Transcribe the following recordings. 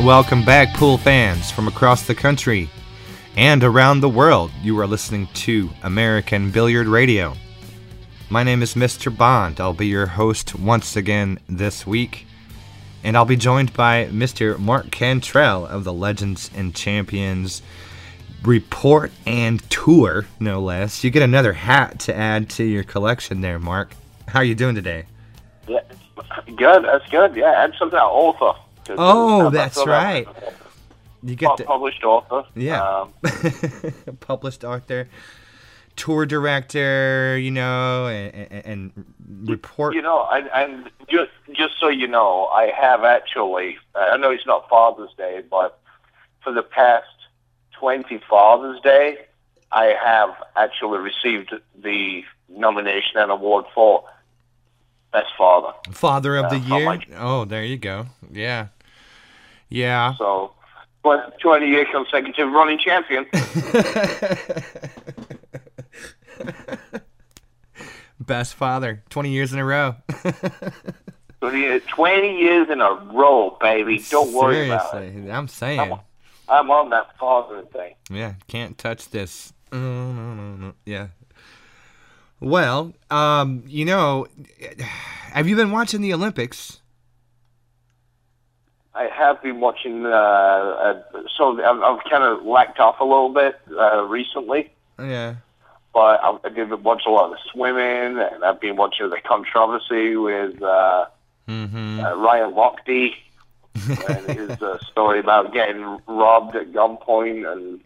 Right, welcome back, pool fans from across the country and around the world. You are listening to American Billiard Radio. My name is Mr. Bond. I'll be your host once again this week. And I'll be joined by Mr. Mark Cantrell of the Legends and Champions report and tour, no less. You get another hat to add to your collection there, Mark. How are you doing today? Yeah, good. That's good. Yeah, add something about author. 'Cause Oh, that's right. You get the published author. Yeah. Um, published author, tour director, you know, and, and, and report. you know, and, and just just so you know, I have actually. I know it's not Father's Day, but for the past twenty Father's Day, I have actually received the nomination and award for best father. Father of uh, the year. Oh, there you go. Yeah, yeah. So, but twenty year consecutive running champion. Best father, twenty years in a row. 20 20 years in a row, baby. Don't worry about it. I'm saying. I'm on, I'm on that father thing. Yeah, can't touch this. No, no, no. Yeah. Well, um, you know, have you been watching the Olympics? I have been watching, uh, uh, so I've, I've kind of lacked off a little bit uh, recently, Yeah. but I've, I did watch a lot of the swimming, and I've been watching the controversy with uh, Mm-hmm. uh, Ryan Lochte and his uh, story about getting robbed at gunpoint, and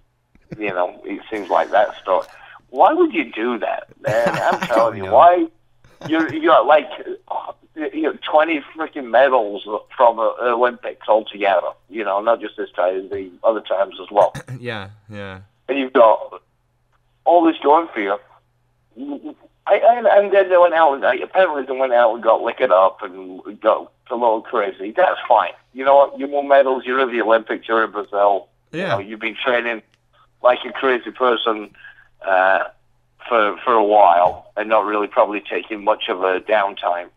you know, it seems like that story. Why would you do that, man? I'm telling you, know. why? You're you got like you know twenty freaking medals from uh, Olympics altogether. You know, not just this time, the other times as well. Yeah, yeah. And you've got all this going for you. I, I, and then they went out. And, apparently, they went out and got liquored up and got a little crazy. That's fine. You know what? You won medals. You're in the Olympics. You're in Brazil. You Yeah. know, you've been training like a crazy person uh, for for a while, and not really probably taking much of a downtime.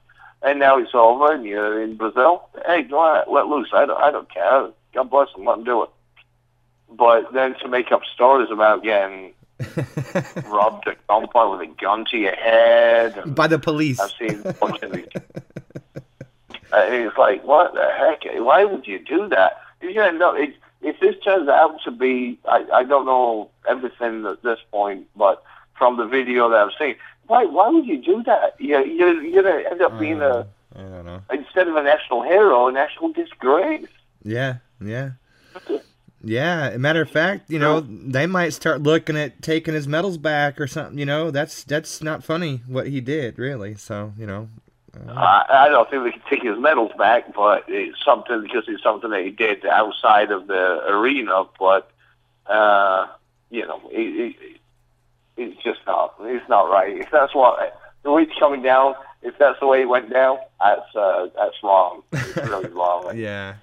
And now it's over, and you're in Brazil. Hey, go on, let loose. I don't, I don't care. God bless them. Let them do it. But then to make up stories about getting robbed at gunpoint with a gun to your head, and By the police. I've seen a bunch of these. Uh, it's like, what the heck? Why would you do that? Yeah, no. It, if this turns out to be, I, I don't know everything at this point, but from the video that I've seen, why why would you do that? You you're, you're gonna end up being a I don't know. instead of a national hero, a national disgrace. Yeah, yeah. Yeah, matter of fact, you know, they might start looking at taking his medals back or something, you know. That's that's not funny what he did, really. So, you know. I, I don't think we can take his medals back, but it's something because it's something that he did outside of the arena. But uh, you know, it, it, it's just not. It's not right. If that's what the way it's coming down, if that's the way it went down, that's uh, that's wrong. It's really wrong. Yeah.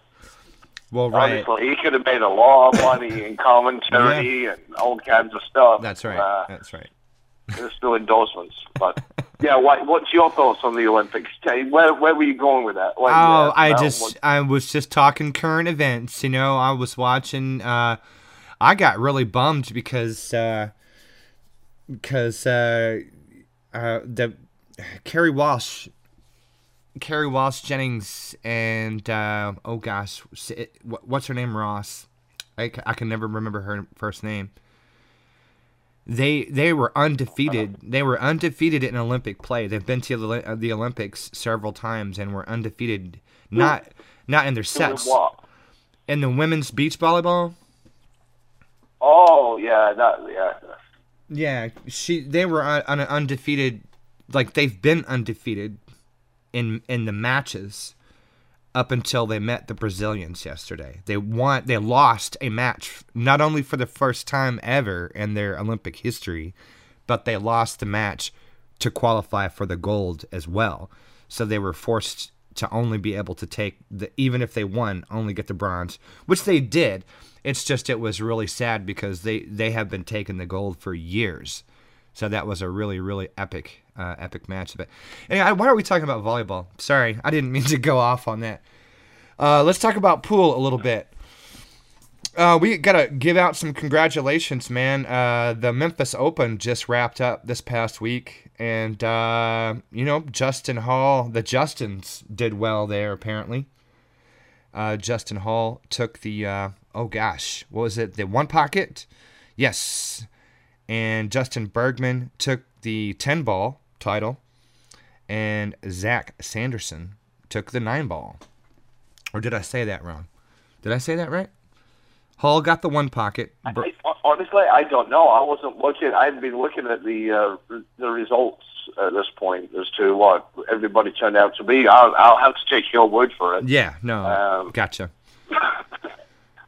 Well, right. Honestly, he could have made a lot of money in commentary and all kinds of stuff. That's right. Uh, That's right. there's still endorsements, but yeah. What, what's your thoughts on the Olympics? Where where were you going with that? What- Oh, yeah, I uh, just what- I was just talking current events. You know, I was watching. Uh, I got really bummed because uh, because uh, uh, the Kerri Walsh, Kerri Walsh Jennings, and uh, oh gosh, s- it- what- what's her name? Ross. I, I can never remember her first name. They they were undefeated. They were undefeated in Olympic play. They've been to the, uh, the Olympics several times and were undefeated. Not not in their sets. In the women's beach volleyball. Oh yeah, that yeah. Yeah, she they were on, an undefeated, like they've been undefeated in in the matches up until they met the Brazilians yesterday. They won. They lost a match not only for the first time ever in their Olympic history, but they lost the match to qualify for the gold as well. So they were forced to only be able to take the even if they won, only get the bronze, which they did. It's just it was really sad because they they have been taking the gold for years. So that was a really really epic uh, epic match. But anyway, why are we talking about volleyball? Sorry, I didn't mean to go off on that. Uh, let's talk about pool a little bit. Uh, we gotta give out some congratulations, man. Uh, the Memphis Open just wrapped up this past week, and uh, you know Justin Hall, the Justins did well there apparently. Uh, Justin Hall took the uh, oh gosh, what was it? The one pocket, yes, and Justin Bergman took the ten ball title, and Zach Sanderson took the nine ball. Or did I say that wrong? Did I say that right? Hall got the one pocket. I, honestly, I don't know. I wasn't looking. I've been looking at the uh, the results at this point as to what everybody turned out to be. I'll, I'll have to take your word for it. Yeah, no, um, gotcha.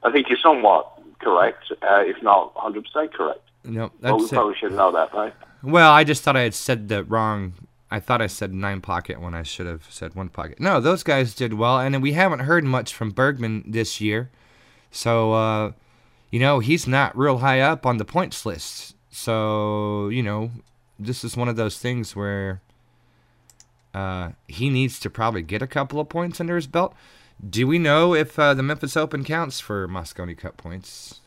I think you're somewhat correct, uh, if not 100% correct. No, that's well, we probably should know that, right? Well, I just thought I had said the wrong. I thought I said nine pocket when I should have said one pocket. No, those guys did well, and we haven't heard much from Bergman this year. So, uh, you know, he's not real high up on the points list. So, you know, this is one of those things where uh, he needs to probably get a couple of points under his belt. Do we know if uh, the Memphis Open counts for Mosconi Cup points?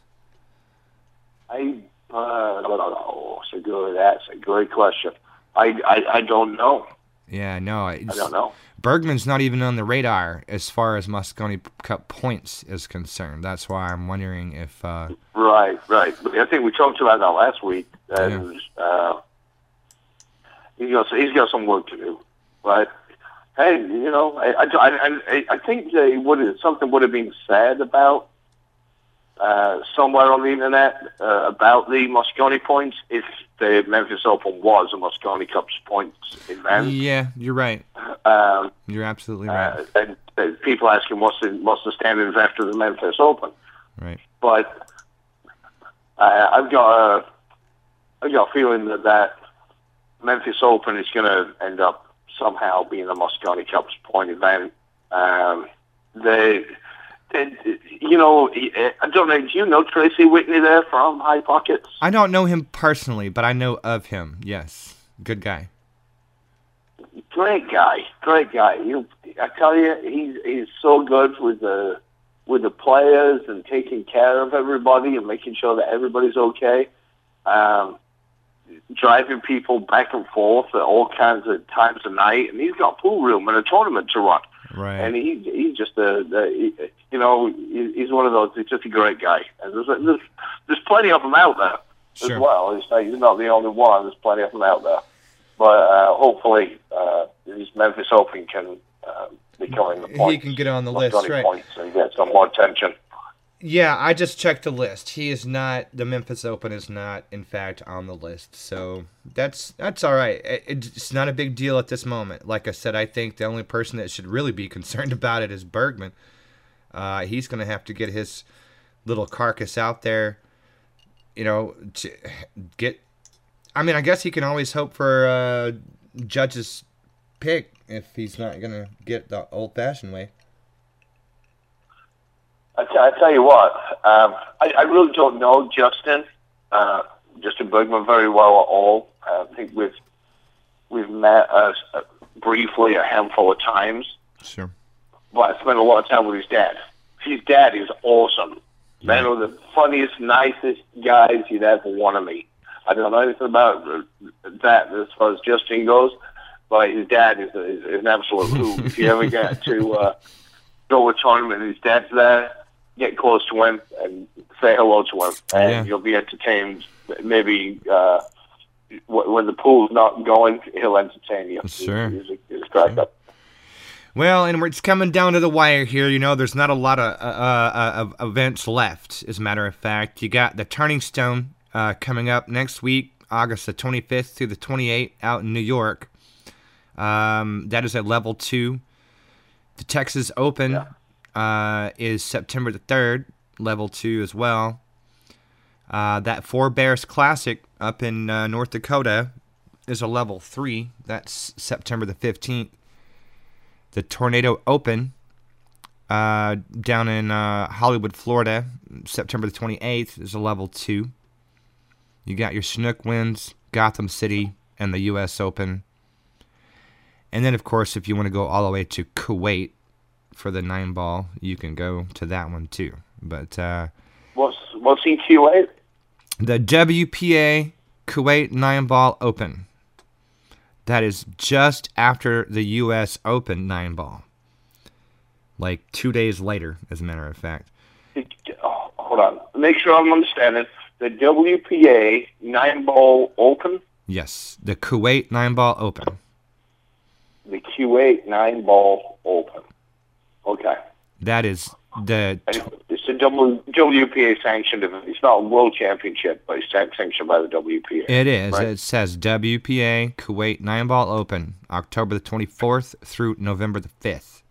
I uh, no, it's a good. That's a great question. I, I, I don't know. Yeah, no, I don't know. Bergman's not even on the radar as far as Mosconi Cup points is concerned. That's why I'm wondering if. Uh, right, right. I think we talked about that last week, and yeah. uh, he got he's got some work to do. But hey, you know, I I, I, I think they would something would have been said about uh, somewhere on the internet uh, about the Mosconi points if the Memphis Open was a Mosconi Cup points event. Yeah, you're right. Um, you're absolutely right. Uh, and, and, people asking what's the what's the standings after the Memphis Open. Right. But uh, I've got a I've got a feeling that that Memphis Open is going to end up somehow being a Mosconi Cup point event. Um, they and, you know, I don't know. Do you know Tracy Whitney there from High Pockets? I don't know him personally, but I know of him. Yes, good guy. Great guy, great guy. You, I tell you, he's he's so good with the with the players and taking care of everybody and making sure that everybody's okay. Um, driving people back and forth at all kinds of times of night, and he's got pool room and a tournament to run. Right. And he he's just a, a you know he's one of those. He's just a great guy, and there's there's, there's plenty of them out there sure. as well. He's not, he's not the only one. There's plenty of them out there, but uh, hopefully uh, this Memphis Open can uh, become the point. He can get on the list, right? Points and get some more attention. Yeah, I just checked the list. He is not the Memphis Open is not in fact on the list. So that's that's all right. It's not a big deal at this moment. Like I said, I think the only person that should really be concerned about it is Bergman. Uh, he's going to have to get his little carcass out there, you know, to get I mean, I guess he can always hope for uh, judge's pick if he's not going to get the old-fashioned way. I, t- I tell you what, um, I, I really don't know Justin, uh, Justin Bergman very well at all. I think we've we've met uh, briefly a handful of times. Sure. But I spent a lot of time with his dad. His dad is awesome. Man, one of the funniest, nicest guys you'd ever want to meet. I don't know anything about that as far as Justin goes, but his dad is, is, is an absolute hoot. if you ever get to uh, go to a tournament, his dad's there get close to him and say hello to him, and yeah. you'll be entertained. Maybe uh, when the pool's not going, he'll entertain you. Sure. He's, he's, sure. Well, and it's coming down to the wire here. You know, there's not a lot of, uh, uh, of events left. As a matter of fact, you got the Turning Stone uh, coming up next week, August the 25th through the 28th, out in New York. Um, that is at level two. The Texas Open yeah uh, is September the 3rd, level 2 as well. Uh, that Four Bears Classic up in uh, North Dakota is a level 3. That's September the 15th. The Tornado Open uh, down in uh, Hollywood, Florida, September the 28th is a level 2. You got your Snook Winds, Gotham City, and the U.S. Open. And then, of course, if you want to go all the way to Kuwait, for the nine ball, you can go to that one too. But uh, What's what's Kuwait? the WPA Kuwait nine ball open. That is just after the U.S. Open nine ball. Like two days later, as a matter of fact. Oh, hold on. Make sure I'm understanding. The WPA nine ball open, Yes, the Kuwait nine ball open. the Q8 nine ball open. Okay. That is the It's a W, WPA sanctioned event. It's not a world championship, but it's sanctioned by the WPA. It is. Right. It says WPA Kuwait Nine Ball Open, October the 24th through November the 5th.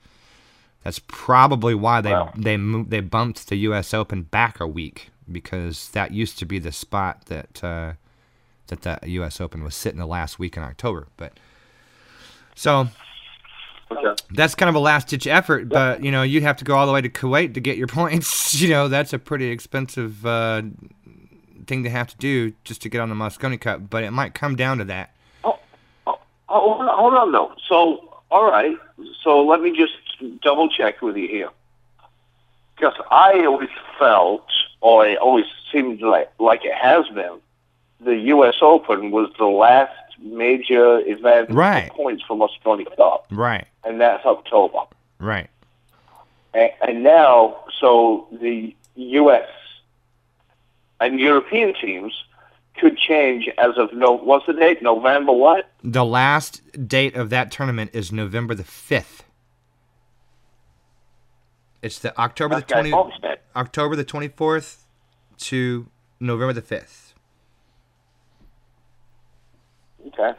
That's probably why they Wow. they moved, they bumped the U.S. Open back a week because that used to be the spot that uh, that the U.S. Open was sitting the last week in October. But so Okay. that's kind of a last ditch effort. But you know you'd have to go all the way to Kuwait to get your points. you know that's a pretty expensive uh, thing to have to do just to get on the Mosconi Cup. But it might come down to that. Oh, hold on, hold on, though. So, all right. So let me just double check with you here, because I always felt, or it always seemed like like it has been, the U.S. Open was the last major event Right. for points for Mosconi Cup, Right. and that's October. Right. And, and now, so the U.S. and European teams could change as of no. What's the date? November what? The last date of that tournament is November the fifth. It's the October the twenty. October the twenty fourth to November the fifth. Okay.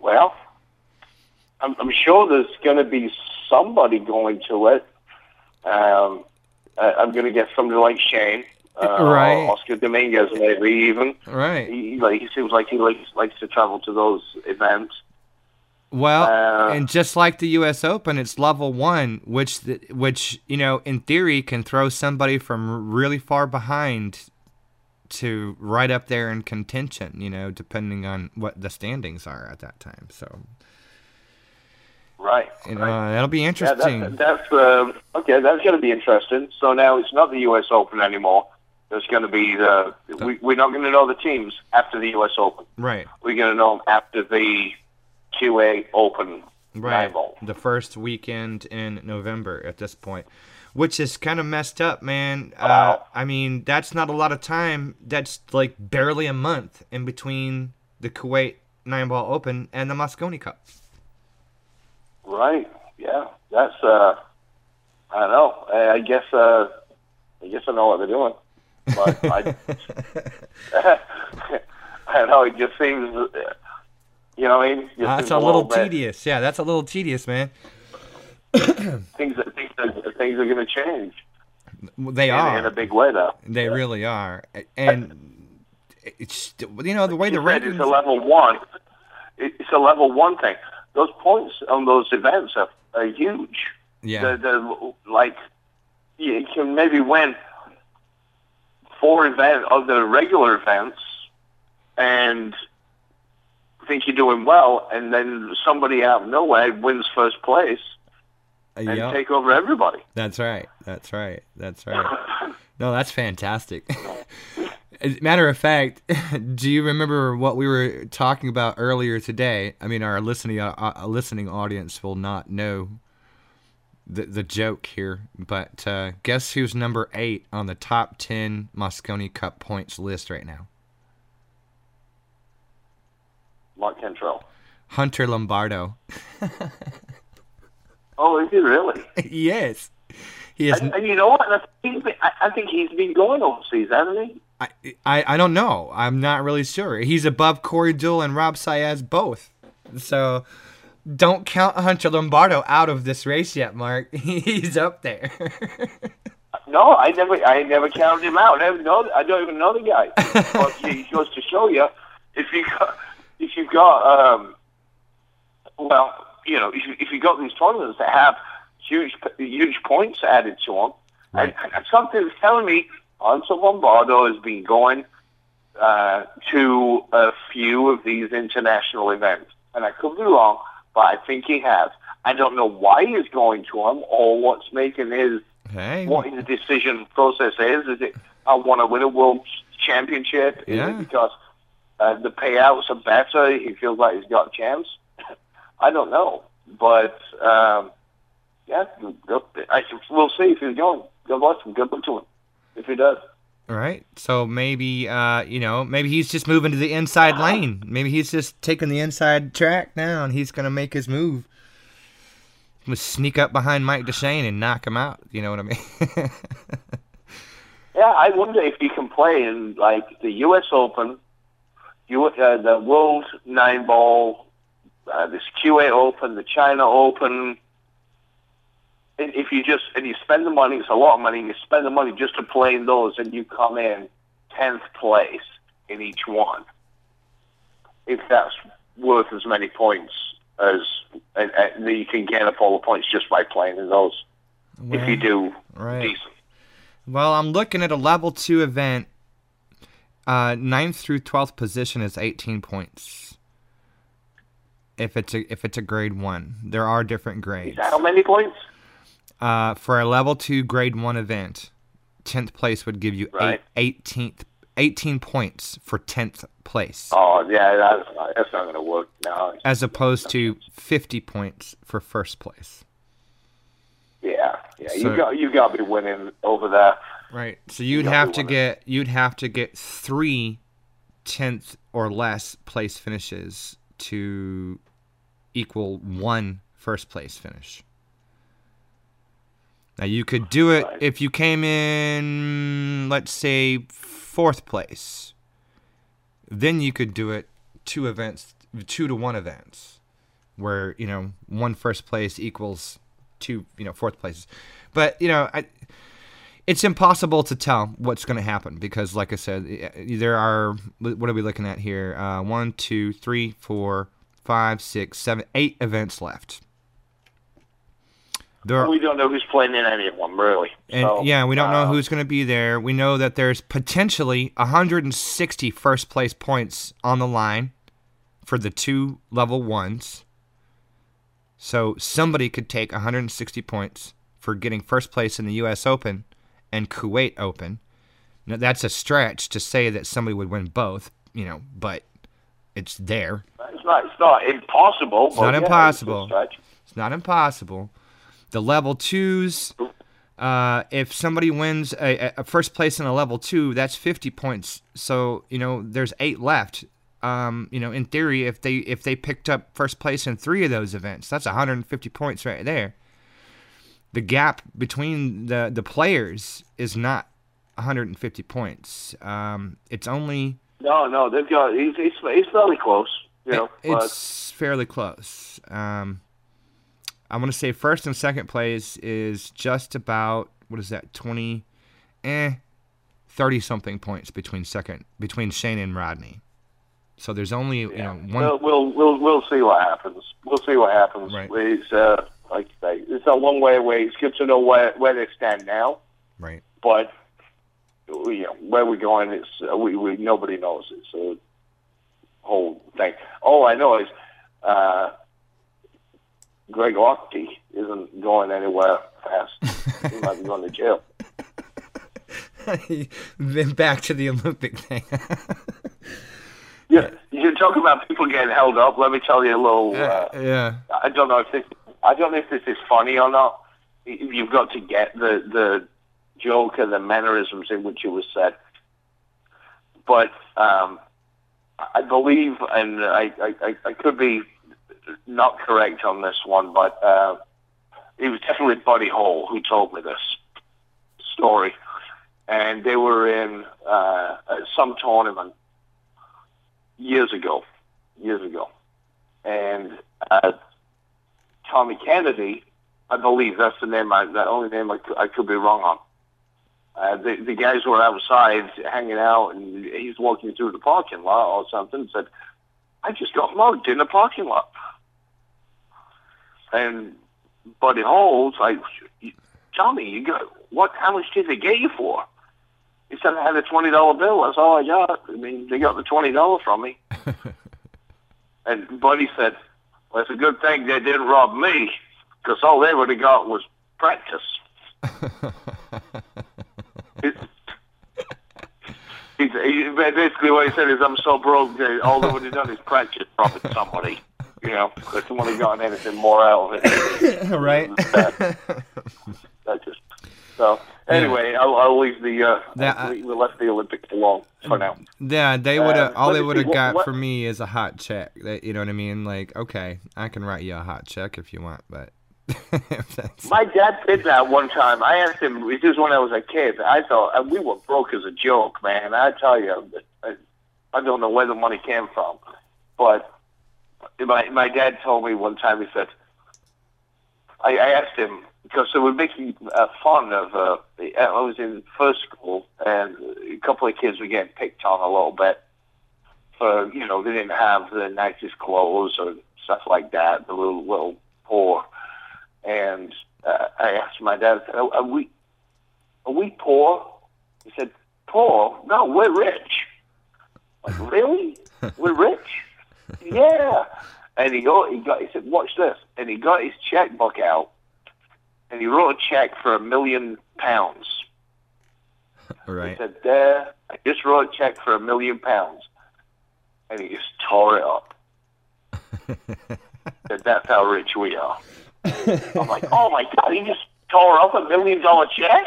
Well, I'm, I'm sure there's going to be somebody going to it. Um, I, I'm going to get somebody like Shane, uh, Right. Oscar Dominguez, maybe even. Right. He, like, he seems like he likes likes to travel to those events. Well, Uh, and just like the U.S. Open, it's level one, which which you know in theory can throw somebody from really far behind to right up there in contention. You know, depending on what the standings are at that time. So Right. you know, right. that'll be Yeah, interesting. that, that's uh, okay. That's going to be interesting. So now it's not the U.S. Open anymore. There's going to be the. We, we're not going to know the teams after the U.S. Open. right. We're going to know them after the QA Open Right. ball. The first weekend in November at this point, which is kind of messed up, man. Uh. I mean, that's not a lot of time. That's like barely a month in between the Kuwait Nine Ball Open and the Mosconi Cup. Right. Yeah. That's. uh I don't know. I, I guess. uh I guess I know what they're doing. But I. I don't know. It just seems. uh, You know what I mean? Just that's a little bit- tedious. Yeah, that's a little tedious, man. Things things are, things are going to change They are. in a big way, though. They really are. And it's you know the way the said it's a level one. It's a level one thing. Those points on those events are, are huge. Yeah. They're, they're like you can maybe win four event of the regular events and think you're doing well, and then somebody out of nowhere wins first place and Yep. take over everybody. That's right. That's right. That's right. No, that's fantastic. Matter of fact, do you remember what we were talking about earlier today? I mean, our listening uh, uh, listening audience will not know the the joke here, but uh, guess who's number eight on the top ten Mosconi Cup points list right now? Mark Cantrell. Hunter Lombardo. Oh, is he really? yes, he is. And, and you know what? I think he's been, I, think he's been going overseas, hasn't he? I, I I don't know. I'm not really sure. He's above Corey Deuel and Rob Saez both. So don't count Hunter Lombardo out of this race yet, Mark. He's up there. No, I never, I never counted him out. I never know, I don't even know the guy. but he goes to show you, if you got, if you got, um, well, you know, if you, if you got these tournaments that have huge, huge points added to them, Right. and, and something's telling me Hunter Lombardo has been going uh, to a few of these international events, and I could be wrong, but I think he has. I don't know why he's going to him or what's making his Hey. what his decision process is. Is it I want to win a world championship? Is Yeah. it because uh, the payouts are better? He feels like he's got a chance. I don't know, but um, yeah, I we'll see if he's going. God bless him. Good luck to him if he does. All right. So maybe uh, you know, maybe he's just moving to the inside lane. Maybe he's just taking the inside track now and he's gonna make his move. Sneak up behind Mike Dechaine and knock him out. You know what I mean? Yeah, I wonder if he can play in like the U.S. Open, U- uh, the World Nine Ball, uh, this QA Open, the China Open. And if you just and you spend the money, it's a lot of money. You spend the money just to play in those, and you come in tenth place in each one. If that's worth as many points as and, and you can get up all the points just by playing in those. if you do right. decent. Well, I'm looking at a level two event. Uh, ninth through twelfth position is 18 points. If it's a if it's a grade one, there are different grades. How many points? Uh, for a level two grade one event, tenth place would give you Right. eight, 18th 18 points for tenth place, Oh yeah, that's not, that's not going to work. No. as opposed to 50 points for first place. Yeah, yeah. So- you got you got to be winning over there. Right. So you'd don't have to of- get you'd have to get three tenth or less place finishes to equal one first place finish. Now you could do it if you came in, let's say, fourth place. Then you could do it two events, two to one events, where you know one first place equals two, you know, fourth places. But you know, I, it's impossible to tell what's going to happen because, like I said, there are what are we looking at here? Uh, one, two, three, four, five, six, seven, eight events left. There are, We don't know who's playing in any of them really. and So, yeah, we don't know uh, who's going to be there. We know that there's potentially 160 first place points on the line for the two level ones. So somebody could take 160 points for getting first place in the U.S. Open and Kuwait Open. Now that's a stretch to say that somebody would win both, you know, but it's there. It's not it's not impossible. It's not impossible. It's. It's not impossible. The level twos, uh, if somebody wins a, a first place in a level two, that's 50 points. So you know there's eight left. Um, you know, in theory, if they if they picked up first place in three of those events, that's 150 points right there. The gap between the the players is not 150 points. Um, it's only No, no, they've got. He's he's, he's fairly close. You know, but it's fairly close. Um, I'm gonna say first and second place is just about what is that twenty, eh, thirty something points between second between Shane and Rodney. So there's only you know one. we'll, we'll we'll we'll see what happens. We'll see what happens. Right. It's uh, like it's a long way away. It's good to know where where they stand now, right. but you know, where we're going, it's uh, we, we nobody knows. It's a whole thing. All I know is uh, Greg Lochte isn't going anywhere fast. he might be going to jail. then back to the Olympic thing. yeah, you're talking about people getting held up. Let me tell you a little. Uh, yeah. I don't know if this. I don't know if this is funny or not. You've got to get the the joke and the mannerisms in which it was said. But um, I believe, and I, I, I- could be not correct on this one, but uh, it was definitely Buddy Hall who told me this story. And they were in uh, some tournament years ago, years ago, and uh, Tommy Kennedy, I believe that's the name. I, the only name I could, I could be wrong on. Uh, the the guys were outside hanging out, and he's walking through the parking lot or something. Said, "I just got mugged in the parking lot." And Buddy Hall's like, "Tommy, you got what? How much did they get you for?" He said, "I had a twenty dollar bill. That's all I got. I mean, they got the twenty dollars from me." and Buddy said, "Well, it's a good thing they didn't rob me." because all they would have got was practice. He's, he, basically, what he said is, "I'm so broke that all they would have done is practice robbing somebody." You know, if someone had gotten anything more out of it. right? That just so. Anyway, I'll, I'll leave the. Uh, That- we left the Olympics alone for now. yeah, they would have. Uh, all they would have got what- for me is a hot check. That you know what I mean? Like, okay, I can write you a hot check if you want, but My dad did that one time. I asked him. This is when I was a kid. I thought and we were broke as a joke, man. I tell you, I, I don't know where the money came from, but my my dad told me one time. He said, I, I asked him because they were making uh, fun of. Uh, I was in first school, and a couple of kids were getting picked on a little bit for you know they didn't have the nicest clothes or stuff like that. Were a little poor. And uh, I asked my dad, I said, are, we are we poor? He said, poor? No, we're rich. Like, really? We're rich? yeah. And he got, he got, he said, watch this. And he got his checkbook out, and he wrote a check for a million pounds. He right? said, there, I just wrote a check for a million pounds. And he just tore it up. said, that's how rich we are. I'm like, oh my god, he just tore up a million dollar check.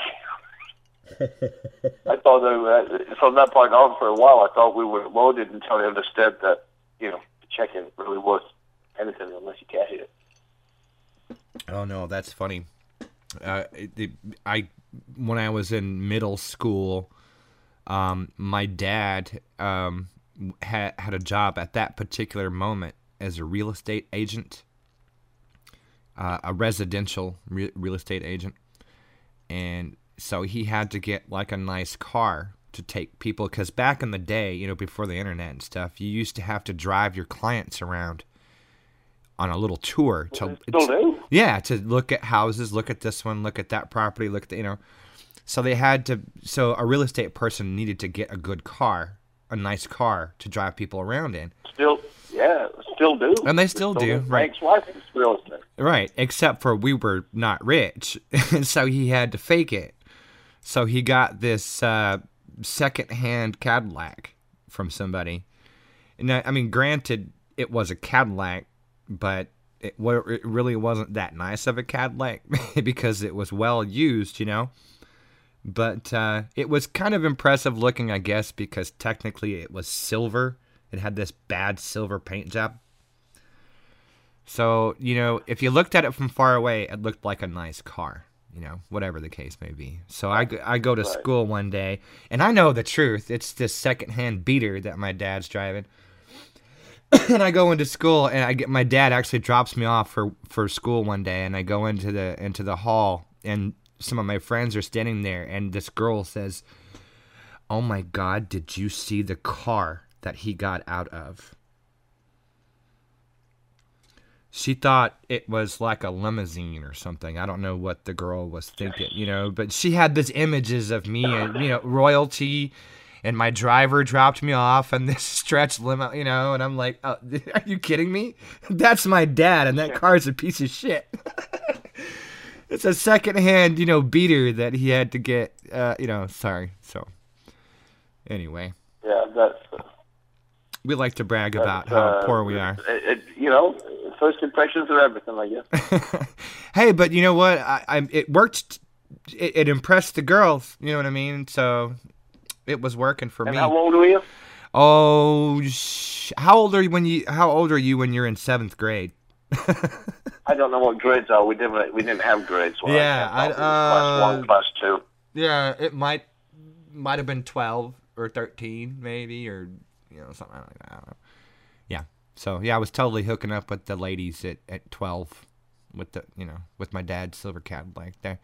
I thought that uh, from that point on, for a while, I thought we were loaded until I understood that you know the check isn't really worth anything unless you cash it. Oh no, that's funny. Uh, it, it- I when I was in middle school, um, my dad um, had had a job at that particular moment as a real estate agent, uh, a residential re- real estate agent, and so he had to get like a nice car to take people because back in the day, you know, before the internet and stuff, you used to have to drive your clients around on a little tour to Still yeah, to look at houses, look at this one, look at that property, look at the, you know. So they had to. So a real estate person needed to get a good car, a nice car to drive people around in. Still, yeah, still do. And they still do, right. Frank's wife is real estate. Right, except for we were not rich, so he had to fake it. So he got this uh, second-hand Cadillac from somebody. And I, mean, granted, it was a Cadillac, but it, it really wasn't that nice of a Cadillac because it was well used, you know. But uh, it was kind of impressive looking, I guess, because technically it was silver. It had this bad silver paint job. So, you know, if you looked at it from far away, it looked like a nice car, you know, whatever the case may be. So I, go- I go to Right. school one day, and I know the truth. It's this secondhand beater that my dad's driving. and I go into school, and I get my dad actually drops me off for, for school one day, and I go into the into the hall, and some of my friends are standing there, and this girl says, "Oh my God, did you see the car that he got out of?" She thought it was like a limousine or something. I don't know what the girl was thinking, you know, but she had these images of me and, you know, royalty and my driver dropped me off and this stretch limo, you know, and I'm like, oh, are you kidding me? That's my dad and that car's a piece of shit. it's a secondhand, you know, beater that he had to get, uh, you know, sorry. So anyway, Yeah, that's. Uh, we like to brag about how uh, poor we are. It, it, you know, first impressions are everything, I guess. hey, but you know what? I, I it worked. It, it impressed the girls. You know what I mean? So it was working for And me. how old were you? oh, sh- how old are you when you? How old are you when you're in seventh grade? I don't know what grades are. We didn't. We didn't have grades. when Yeah, I, I- up. Class uh, one, class two. Yeah, it might might have been twelve or thirteen, maybe, or you know something like that. Yeah. So yeah, I was totally hooking up with the ladies at, at twelve, with the you know with my dad's silver Cadillac there.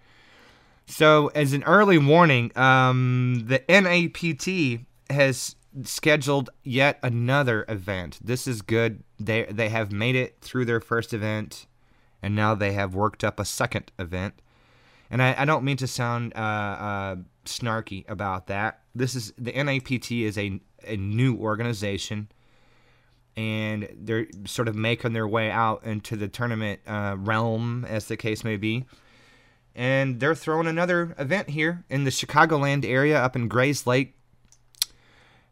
So as an early warning, um, the NAPT has scheduled yet another event. This is good. They they have made it through their first event, and now they have worked up a second event. And I, I don't mean to sound uh, uh, snarky about that. This is the NAPT is a a new organization, and they're sort of making their way out into the tournament uh, realm, as the case may be. And they're throwing another event here in the Chicagoland area up in Grayslake.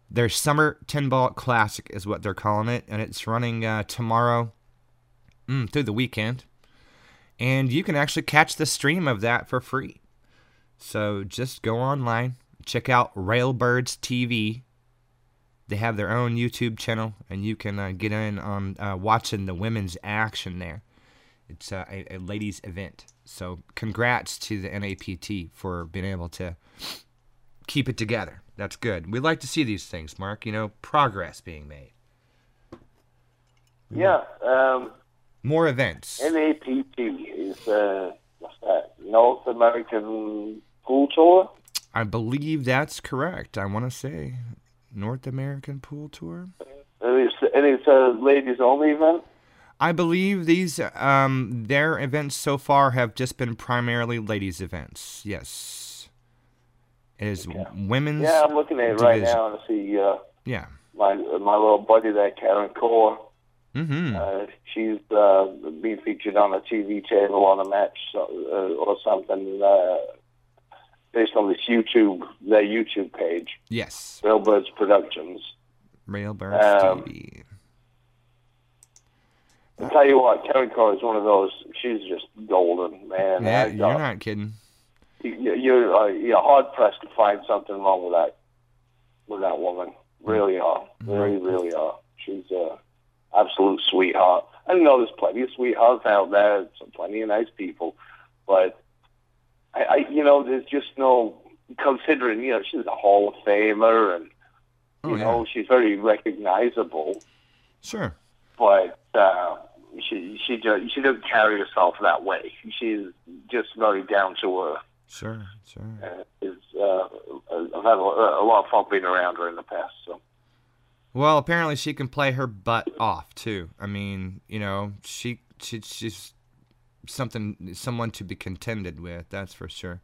Their Summer 10 Ball Classic is what they're calling it, and it's running uh, tomorrow mm, through the weekend. And you can actually catch the stream of that for free. So just go online, check out Railbirds TV. They have their own YouTube channel, and you can uh, get in on uh, watching the women's action there. It's uh, a, a ladies' event. So congrats to the NAPT for being able to keep it together. That's good. We like to see these things, Mark. You know, progress being made. Yeah. Um, More events. NAPT is uh, what's that? North American Pool Tour. I believe that's correct. I want to say North American Pool Tour. And it's, and it's a ladies only event. I believe these um their events so far have just been primarily ladies events. Yes. It is Okay. women's Yeah, I'm looking at it right division. now and see uh, Yeah. my my little buddy there, Karen Corr. Mhm. Uh, she's uh, being featured on a TV channel on a match so, uh, or something uh, based on this YouTube their YouTube page, yes. Railbirds Productions. Railbirds Um, TV. I tell you what, Karen Corr is one of those. She's just golden, man. Yeah, I you're got- not kidding. you- you're uh, you're hard pressed to find something wrong with that with that woman. Really are, really, really are. She's a absolute sweetheart. I know there's plenty of sweethearts out there, some plenty of nice people, but I, I you know, there's just no considering. You know, she's a Hall of Famer, and Oh you yeah. know, she's very recognizable. Sure. But uh, she she just, she doesn't carry herself that way. She's just very down to earth. Sure. Sure. uh, is uh, I've had a, a lot of fun being around her in the past. So Well, apparently she can play her butt off too. I mean, you know, she, she she's something someone to be contended with. That's for sure.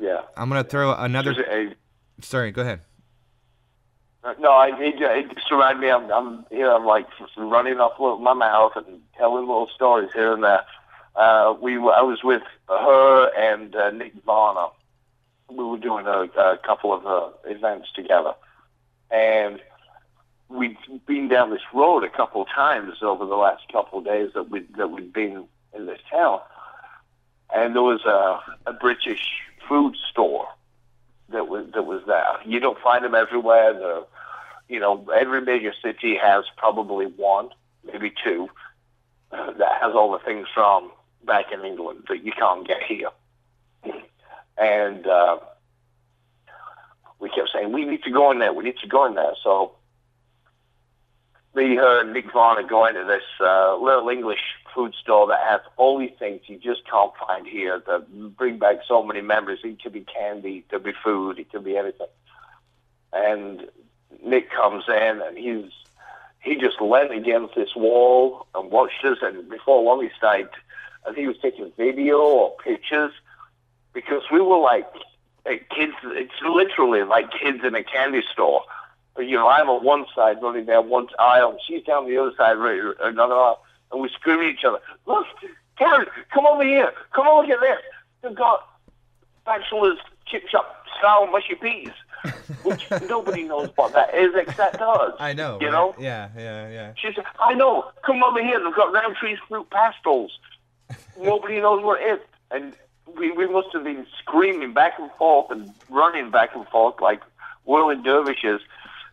yeah, I'm gonna throw another. A- Sorry, go ahead. no, I it, it just reminded me. I'm, I'm here. I'm like running off my mouth and telling little stories here and there. Uh, we I was with her and uh, Nick Varner. We were doing a, a couple of uh, events together, and we'd been down this road a couple of times over the last couple of days that we that we'd been in this town, and there was a, a British food store that was that was there. You don't find them everywhere. The, you know, every major city has probably one, maybe two, uh, that has all the things from back in England that you can't get here. And uh, we kept saying, we need to go in there. We need to go in there. So me, her, and Nick Varner go into this uh, little English food store that has all these things you just can't find here that bring back so many memories. It could be candy, it could be food, it could be anything. And Nick comes in and he's he just leaned against this wall and watched us. And before long, he started, I think he was taking video or pictures because we were like kids. It's literally like kids in a candy store. You know, I'm on one side running down one aisle, and she's down the other side running another aisle, and we scream at each other. Look, Karen, come over here. Come over look at this. They've got Batchelors chip shop style mushy peas, which nobody knows what that is except us. I know. You right? know? Yeah, yeah, yeah. She said, I know. Come over here. They've got Rowntree's fruit pastilles. Nobody knows what it is. And we, we must have been screaming back and forth and running back and forth like whirling dervishes.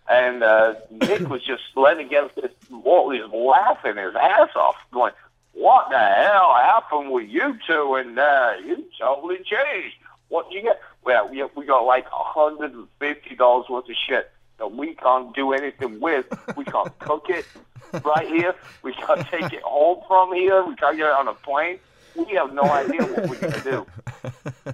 And uh, Nick was just leaning against this wall. He was laughing his ass off, going, what the hell happened with you two? And uh, you totally changed. What you get? Well, we, we got like a $150 worth of shit that we can't do anything with. We can't cook it right here. We can't take it home from here. We can't get it on a plane. We have no idea what we're going to do.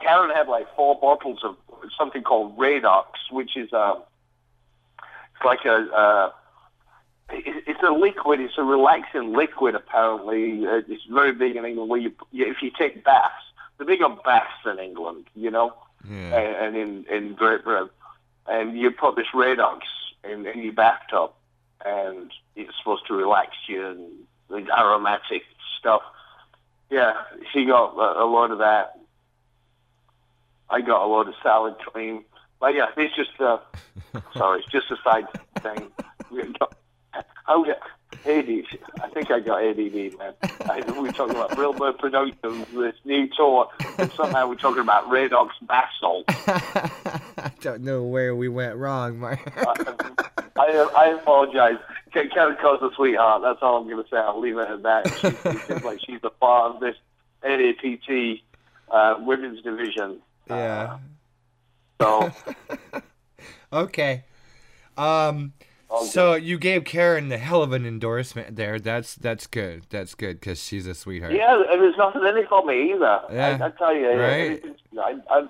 Karen had like four bottles of something called Radox, which is um, it's like a uh, it, it's a liquid. It's a relaxing liquid. Apparently, uh, it's very big in England. Where you, if you take baths, they're big on baths in England, you know, Yeah. and, and in in Great Britain. and you put this Radox in, in your bathtub, and it's supposed to relax you and the aromatic stuff. Yeah, she got a, a load of that. I got a lot of salad cream. But yeah, it's just uh, sorry, it's just a side thing. How ADD. I think I got ADD, man. I, we're talking about Real Bird Productions, this new tour, and somehow we're talking about Radox bath salt. I don't know where we went wrong, Mark. I, I apologize. Karen Corr's a sweetheart. That's all I'm going to say. I'll leave it at that. She, she seems like she's a part of this NAPT uh, women's division. Yeah. Uh, so. okay. Um. So you gave Karen the hell of an endorsement there. That's that's good. That's good because she's a sweetheart. Yeah, and there's nothing in it for me either. Yeah, I, I tell you, right? anything, I, I,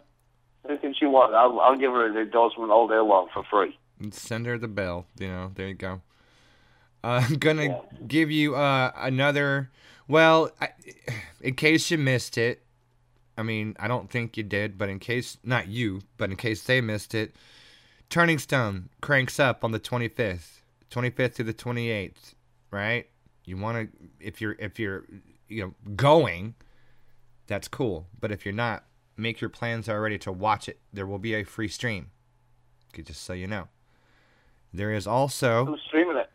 anything she wants, I'll, I'll give her an endorsement all day long for free. Send her the bill. You know, there you go. Uh, I'm gonna Yeah. give you uh, another. Well, I, in case you missed it, I mean, I don't think you did, but in case not you, but in case they missed it, Turning Stone cranks up on the 25th, 25th to the 28th, right? You want to if you're if you're you know going, that's cool. But if you're not, make your plans already to watch it. There will be a free stream. Okay, Just so you know. There is also Who's streaming it?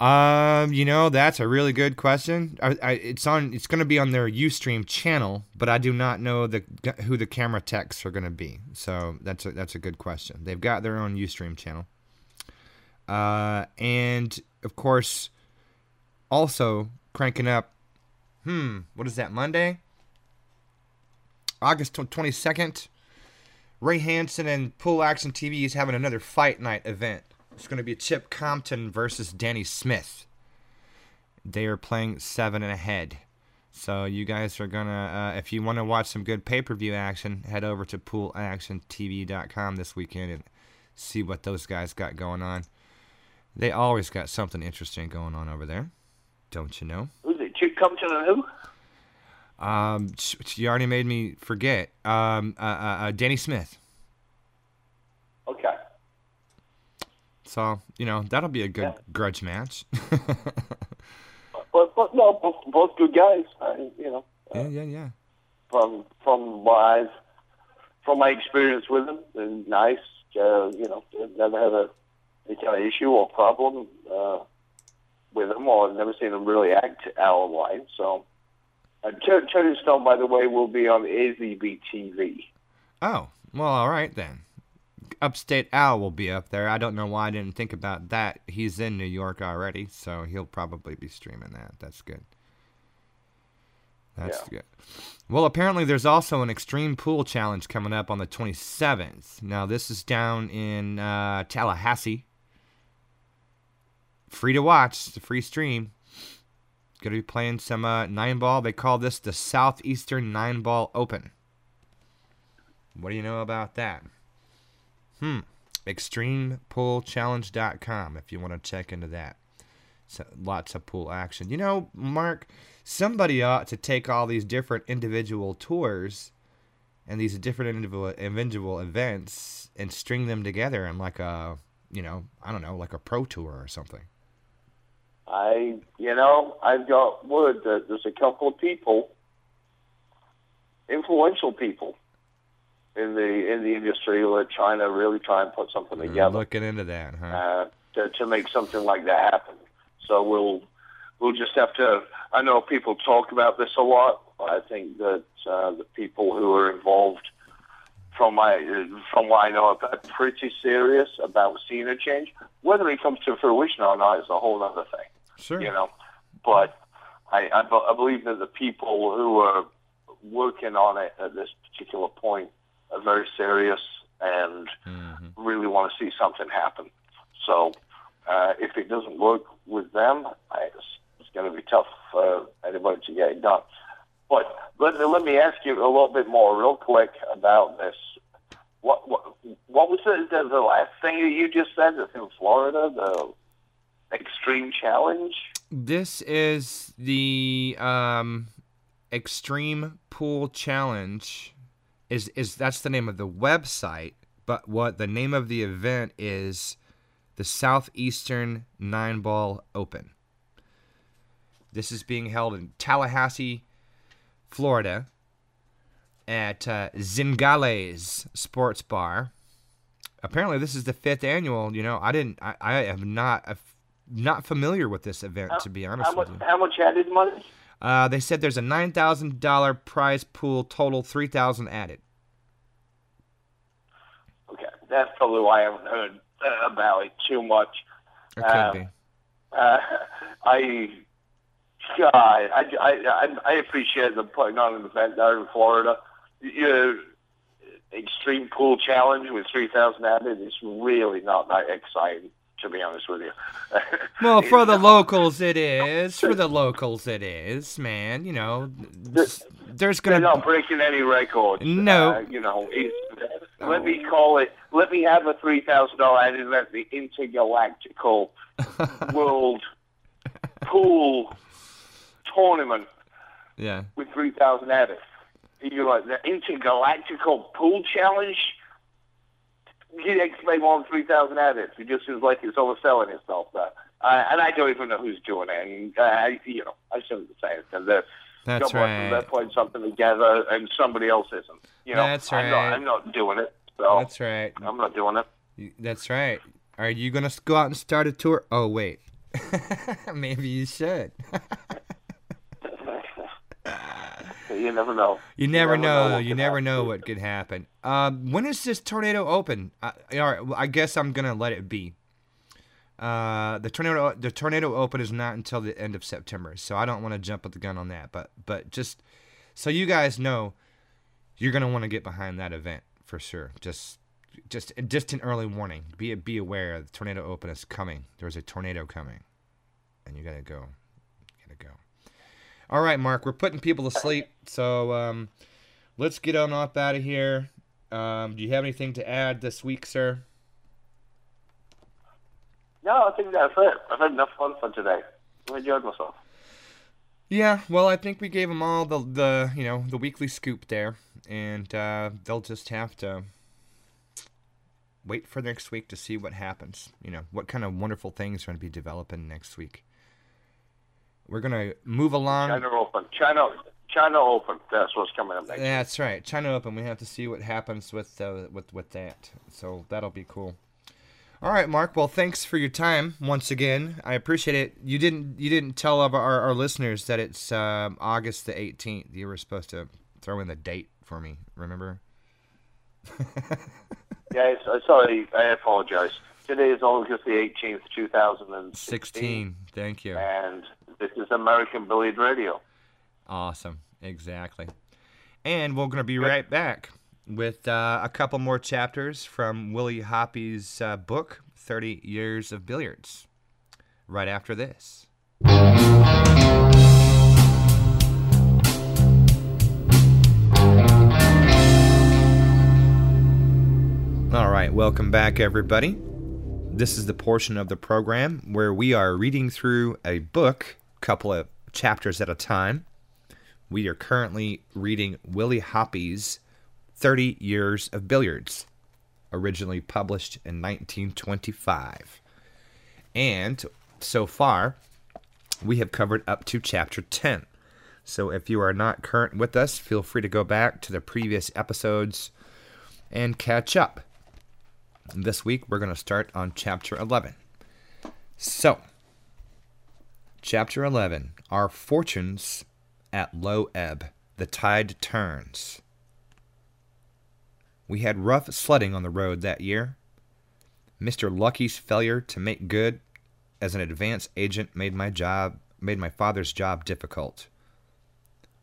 Um, you know, that's a really good question. I, I, it's on. It's going to be on their UStream channel, but I do not know the who the camera techs are going to be. So that's a that's a good question. They've got their own UStream channel, uh, and of course, also cranking up. Hmm, what is that? Monday, August twenty second. Ray Hansen and Pool Action TV is having another fight night event. It's going to be Chip Compton versus Danny Smith. They are playing seven and ahead. So you guys are gonna, uh, if you want to watch some good pay-per-view action, head over to PoolActionTV.com this weekend and see what those guys got going on. They always got something interesting going on over there, don't you know? Who's it? Chip Compton and who? Um, you already made me forget. Um, uh, uh, uh, Danny Smith. Okay. So you know that'll be a good Yeah. grudge match. But, but no, both, both good guys. I, you know, yeah, yeah, yeah. from from what I've from my experience with them, they're nice. Uh, you know, never had a any kind of issue or problem uh, with them, or I've never seen them really act out of line. So, uh, Tur- Stone, by the way, will be on AZB TV. Oh, well, all right then. Upstate Al will be up there. I don't know why I didn't think about that. He's in New York already, so he'll probably be streaming that. That's good. That's Yeah. good. Well, apparently there's also an extreme pool challenge coming up on the 27th. Now, this is down in uh, Tallahassee. Free to watch. It's a free stream. Going to be playing some uh, nine ball. They call this the Southeastern Nine Ball Open. What do you know about that? Hmm. ExtremePoolChallenge.com if you want to check into that. So, lots of pool action. You know, Mark, somebody ought to take all these different individual tours and these different individual individual events and string them together in like a, you know, I don't know, like a pro tour or something. I, you know, I've got word that there's a couple of people, influential people, in the in the industry trying to really try and put something We're together. looking into that, huh? uh, to, to make something like that happen. So we'll we'll just have to. I know people talk about this a lot. I think that uh, the people who are involved, from my from what I know, are pretty serious about seeing a change. Whether it comes to fruition or not is a whole other thing, sure. you know. But I, I, I believe that the people who are working on it at this particular point very serious and Mhm. really want to see something happen. So uh, if it doesn't work with them, I, it's, it's going to be tough for anybody to get it done. But let, let me ask you a little bit more, real quick, about this. What what, what was the, the the last thing that you just said? That's in Florida, the extreme challenge. This is the um, Extreme Pool Challenge. Is is that's the name of the website? but what the name of the event is the Southeastern Nine Ball Open. This is being held in Tallahassee, Florida, at uh, Zingales Sports Bar. Apparently, this is the fifth annual. You know, I didn't, I, I am not, I'm not familiar with this event to be honest How much? with you. How much added money? Uh, they said there's a nine thousand dollar prize pool, total three thousand added. Okay, that's probably why I haven't heard uh, about it too much. It could Um, be. Uh, I, God, I, I, I, appreciate them putting on an event there in Florida. Your extreme pool challenge with three thousand added is really not that exciting, to be honest with you. Well, for the locals, it is. For the locals, it is. Man, you know, there's They're gonna. not breaking any records. No. Uh, you know, it's, let me call it. Let me have a three thousand dollar added event, the intergalactical world pool tournament yeah. with three thousand added. You're like the intergalactical pool challenge. You'd expect more than three thousand added. It just seems like it's overselling itself. There. Uh, and I don't even know who's doing it. And uh, I- you know, I shouldn't say it because they're That's God bless them, right. They're putting something together, and somebody else isn't. You know, That's I'm not. I'm not doing it. So That's right. I'm not doing it. That's right. Are you gonna go out and start a tour? Oh wait, maybe you should. You never know. You never, know. what. You never happen. know what could happen. Um, when is this tornado open? Uh, all right, well, I guess I'm gonna let it be. Uh, the tornado the tornado open is not until the end of September, so I don't want to jump at the gun on that. But but just so you guys know, you're gonna want to get behind that event for sure. Just just just an early warning. Be be aware the tornado open is coming. There's a tornado coming, and you gotta go. You gotta go. All right, Mark, we're putting people to sleep, so um, let's get on up out of here. Um, do you have anything to add this week, sir? No, I think that's it. I've had enough fun for today. I enjoyed myself. Yeah, well, I think we gave them all the the you know the weekly scoop there, and uh, they'll just have to wait for next week to see what happens. You know what kind of wonderful things are going to be developing next week. We're gonna move along. China Open. China, China Open. That's what's coming up next. That's right, China Open. We have to see what happens with uh, with with that. So that'll be cool. All right, Mark. Well, thanks for your time once again. I appreciate it. You didn't you didn't tell our, our listeners that it's um, August the 18th. You were supposed to throw in the date for me. Remember? Yes, uh, sorry. I apologize. Today is August the 18th, 2016. Thank you. And this is American Billiard Radio. Awesome. Exactly. And we're going to be right back with uh, a couple more chapters from Willie Hoppe's uh, book, 30 Years of Billiards, right after this. All right, welcome back, everybody. This is the portion of the program where we are reading through a book, couple of chapters at a time. We are currently reading Willie Hoppe's 30 Years of Billiards, originally published in 1925. And so far, we have covered up to chapter 10. So if you are not current with us, feel free to go back to the previous episodes and catch up. This week, we're going to start on chapter 11. So, chapter 11 Our Fortunes at Low Ebb. The Tide Turns. We had rough sledding on the road that year. Mr. Lucky's failure to make good as an advance agent made my job made my father's job difficult.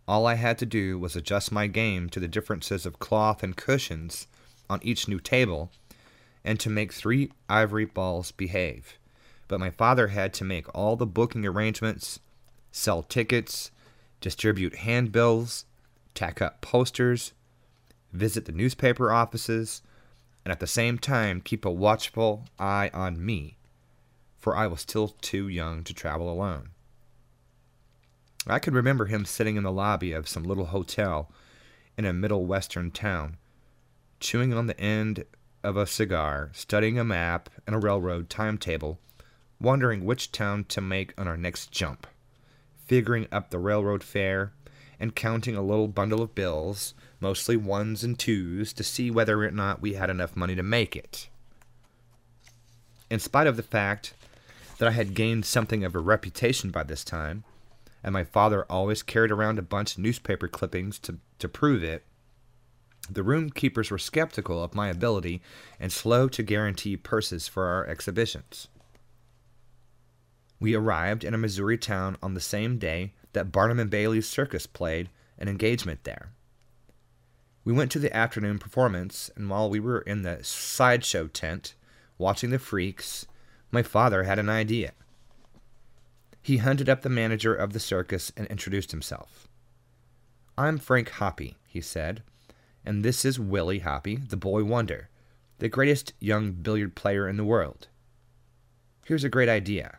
All I had to do was adjust my game to the differences of cloth and cushions on each new table and to make three ivory balls behave. But my father had to make all the booking arrangements, sell tickets, distribute handbills, tack up posters, visit the newspaper offices, and at the same time keep a watchful eye on me, for I was still too young to travel alone. I could remember him sitting in the lobby of some little hotel in a middle western town, chewing on the end of a cigar, studying a map and a railroad timetable, wondering which town to make on our next jump, figuring up the railroad fare, and counting a little bundle of bills, mostly ones and twos, to see whether or not we had enough money to make it. In spite of the fact that I had gained something of a reputation by this time, and my father always carried around a bunch of newspaper clippings to, to prove it, the room keepers were skeptical of my ability and slow to guarantee purses for our exhibitions. We arrived in a Missouri town on the same day that Barnum and Bailey's circus played an engagement there. We went to the afternoon performance, and while we were in the sideshow tent watching the freaks, my father had an idea. He hunted up the manager of the circus and introduced himself. I'm Frank Hoppe, he said, and this is Willie Hoppe, the boy wonder, the greatest young billiard player in the world. Here's a great idea.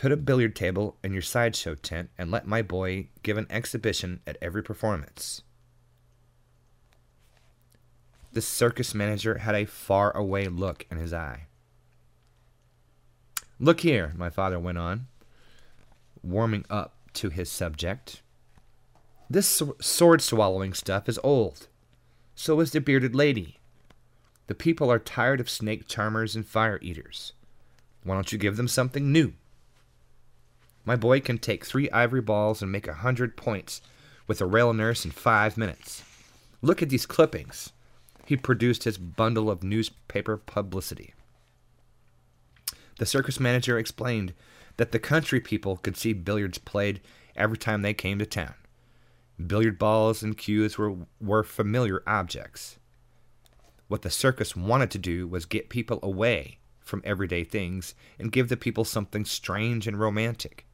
Put a billiard table in your sideshow tent and let my boy give an exhibition at every performance. The circus manager had a far away look in his eye. Look here, my father went on, warming up to his subject. This sword swallowing stuff is old. So is the bearded lady. The people are tired of snake charmers and fire eaters. Why don't you give them something new? My boy can take three ivory balls and make a hundred points with a rail nurse in five minutes. Look at these clippings. He produced his bundle of newspaper publicity. The circus manager explained that the country people could see billiards played every time they came to town. Billiard balls and cues were, were familiar objects. What the circus wanted to do was get people away from everyday things and give the people something strange and romantic.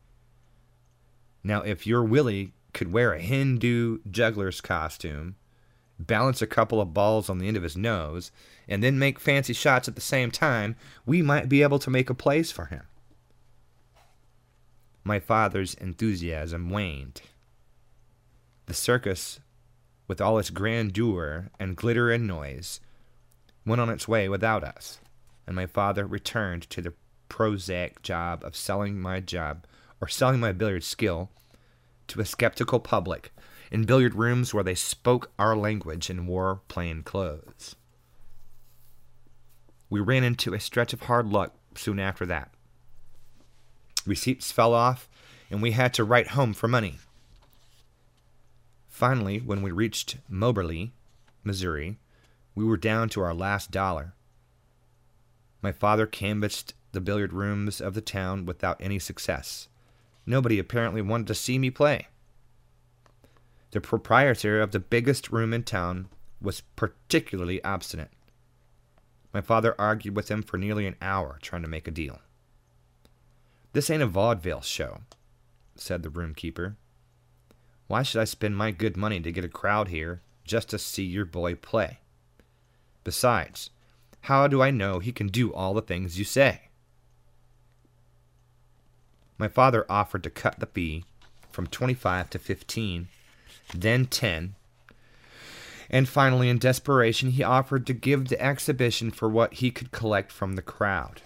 Now, if your Willie could wear a Hindu juggler's costume, balance a couple of balls on the end of his nose, and then make fancy shots at the same time, we might be able to make a place for him. My father's enthusiasm waned. The circus, with all its grandeur and glitter and noise, went on its way without us, and my father returned to the prosaic job of selling my job or selling my billiard skill to a skeptical public in billiard rooms where they spoke our language and wore plain clothes. We ran into a stretch of hard luck soon after that. Receipts fell off, and we had to write home for money. Finally, when we reached Moberly, Missouri, we were down to our last dollar. My father canvassed the billiard rooms of the town without any success. Nobody apparently wanted to see me play. The proprietor of the biggest room in town was particularly obstinate. My father argued with him for nearly an hour trying to make a deal. This ain't a vaudeville show, said the roomkeeper. Why should I spend my good money to get a crowd here just to see your boy play? Besides, how do I know he can do all the things you say? My father offered to cut the fee from 25 to 15, then 10, and finally, in desperation, he offered to give the exhibition for what he could collect from the crowd.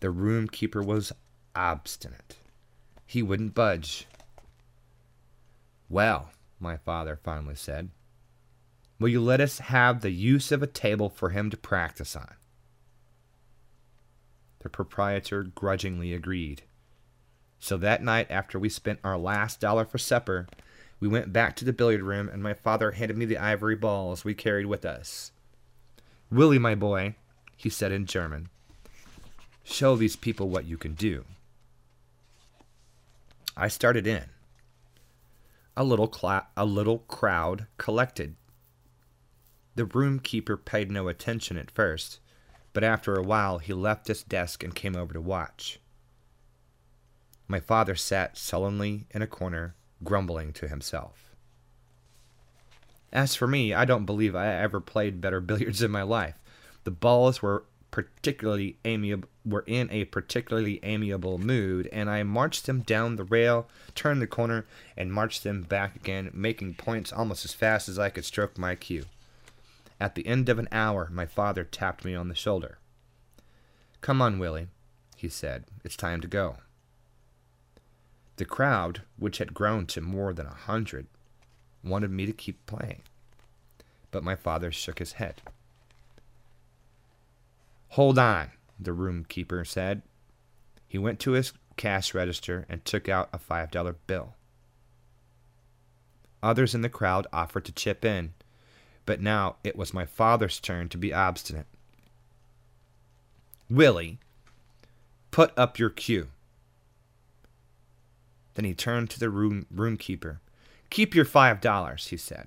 The roomkeeper was obstinate. He wouldn't budge. Well, my father finally said, will you let us have the use of a table for him to practice on? The proprietor grudgingly agreed. So that night, after we spent our last dollar for supper, we went back to the billiard room, and my father handed me the ivory balls we carried with us. Willie, my boy, he said in German, show these people what you can do. I started in. A little, cla- a little crowd collected. The room keeper paid no attention at first, but after a while he left his desk and came over to watch. My father sat sullenly in a corner, grumbling to himself. As for me, I don't believe I ever played better billiards in my life. The balls were particularly amiable were in a particularly amiable mood, and I marched them down the rail, turned the corner, and marched them back again, making points almost as fast as I could stroke my cue. At the end of an hour, my father tapped me on the shoulder. Come on, Willie, he said. It's time to go. The crowd, which had grown to more than a hundred, wanted me to keep playing. But my father shook his head. Hold on, the room keeper said. He went to his cash register and took out a $5 bill. Others in the crowd offered to chip in, but now it was my father's turn to be obstinate. Willie, put up your cue. Then he turned to the room roomkeeper. Keep your five dollars, he said.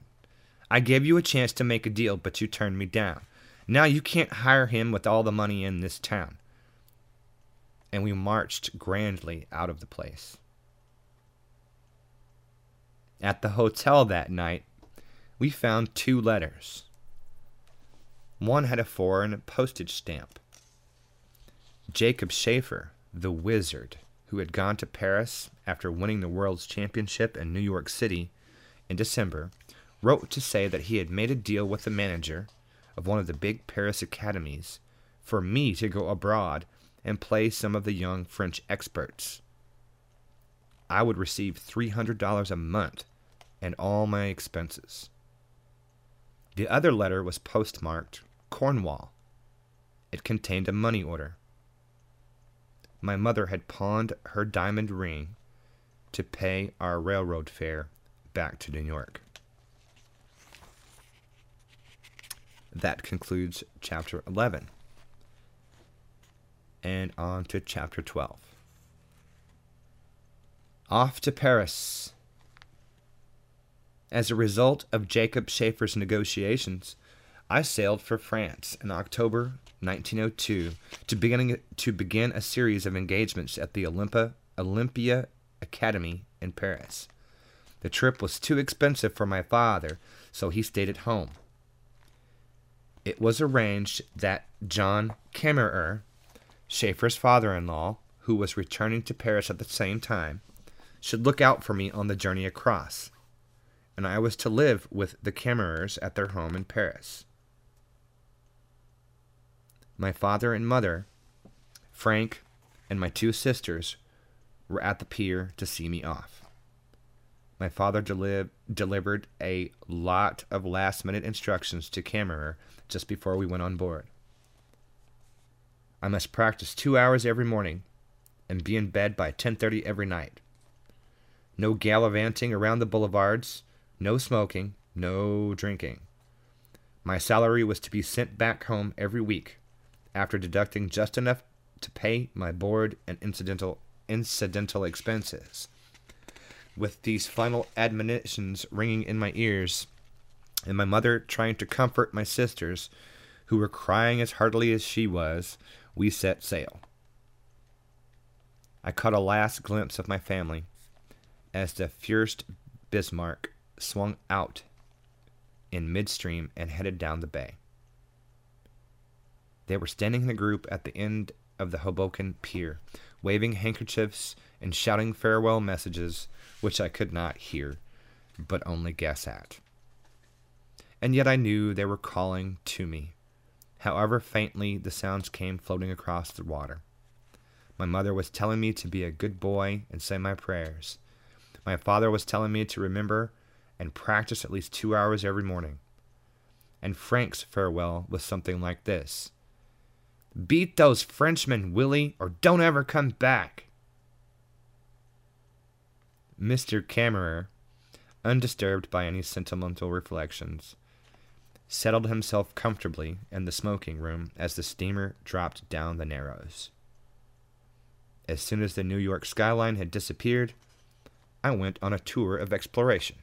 I gave you a chance to make a deal, but you turned me down. Now you can't hire him with all the money in this town. And we marched grandly out of the place. At the hotel that night, we found two letters. One had a foreign postage stamp. Jacob Schaefer, the wizard, who had gone to Paris after winning the World's Championship in New York City in December, wrote to say that he had made a deal with the manager of one of the big Paris academies for me to go abroad and play some of the young French experts. I would receive $300 a month and all my expenses. The other letter was postmarked Cornwall. It contained a money order. My mother had pawned her diamond ring to pay our railroad fare back to New York. That concludes chapter 11. And on to chapter 12. Off to Paris. As a result of Jacob Schaefer's negotiations, I sailed for France in October 1902 to begin, to begin a series of engagements at the Olympa, Olympia Academy in Paris. The trip was too expensive for my father, so he stayed at home it was arranged that John Kammerer, Schaefer's father in law, who was returning to Paris at the same time, should look out for me on the journey across, and I was to live with the Kammerers at their home in Paris. My father and mother, Frank, and my two sisters were at the pier to see me off. My father deli- delivered a lot of last minute instructions to Kammerer just before we went on board. I must practice two hours every morning and be in bed by 10:30 every night. No gallivanting around the boulevards, no smoking, no drinking. My salary was to be sent back home every week, after deducting just enough to pay my board and incidental incidental expenses. With these final admonitions ringing in my ears, and my mother trying to comfort my sisters, who were crying as heartily as she was, we set sail. I caught a last glimpse of my family as the Fürst Bismarck swung out in midstream and headed down the bay. They were standing in a group at the end of the Hoboken pier, waving handkerchiefs and shouting farewell messages, which I could not hear, but only guess at and yet I knew they were calling to me, however faintly the sounds came floating across the water. My mother was telling me to be a good boy and say my prayers. My father was telling me to remember and practice at least two hours every morning. And Frank's farewell was something like this Beat those Frenchmen, Willie, or don't ever come back. Mr. Kammerer, undisturbed by any sentimental reflections, settled himself comfortably in the smoking room as the steamer dropped down the Narrows. As soon as the New York skyline had disappeared, I went on a tour of exploration.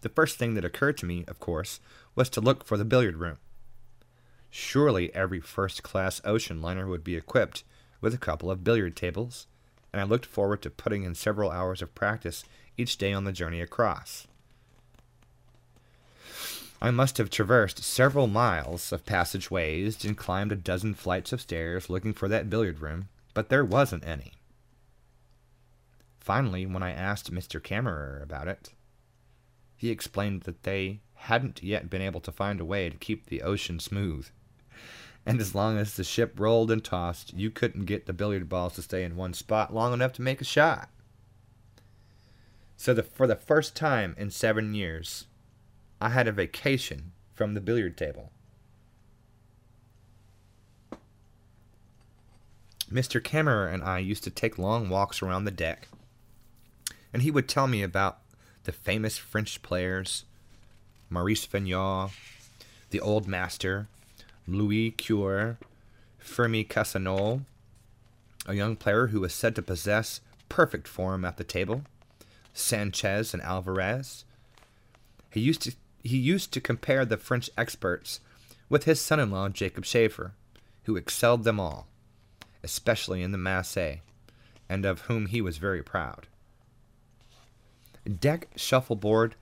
The first thing that occurred to me, of course, was to look for the billiard room. Surely every first class ocean liner would be equipped with a couple of billiard tables, and I looked forward to putting in several hours of practice each day on the journey across. I must have traversed several miles of passageways and climbed a dozen flights of stairs looking for that billiard room, but there wasn't any. Finally, when I asked Mr. Kammerer about it, he explained that they hadn't yet been able to find a way to keep the ocean smooth. And as long as the ship rolled and tossed, you couldn't get the billiard balls to stay in one spot long enough to make a shot. So, the, for the first time in seven years, I had a vacation from the billiard table. Mr. Kammerer and I used to take long walks around the deck, and he would tell me about the famous French players, Maurice Vignard, the old master, Louis Cure, Firmin Cassignol, a young player who was said to possess perfect form at the table, Sanchez and Alvarez. He used to he used to compare the French experts with his son-in-law Jacob Schaefer, who excelled them all, especially in the masse, and of whom he was very proud. Deck shuffleboard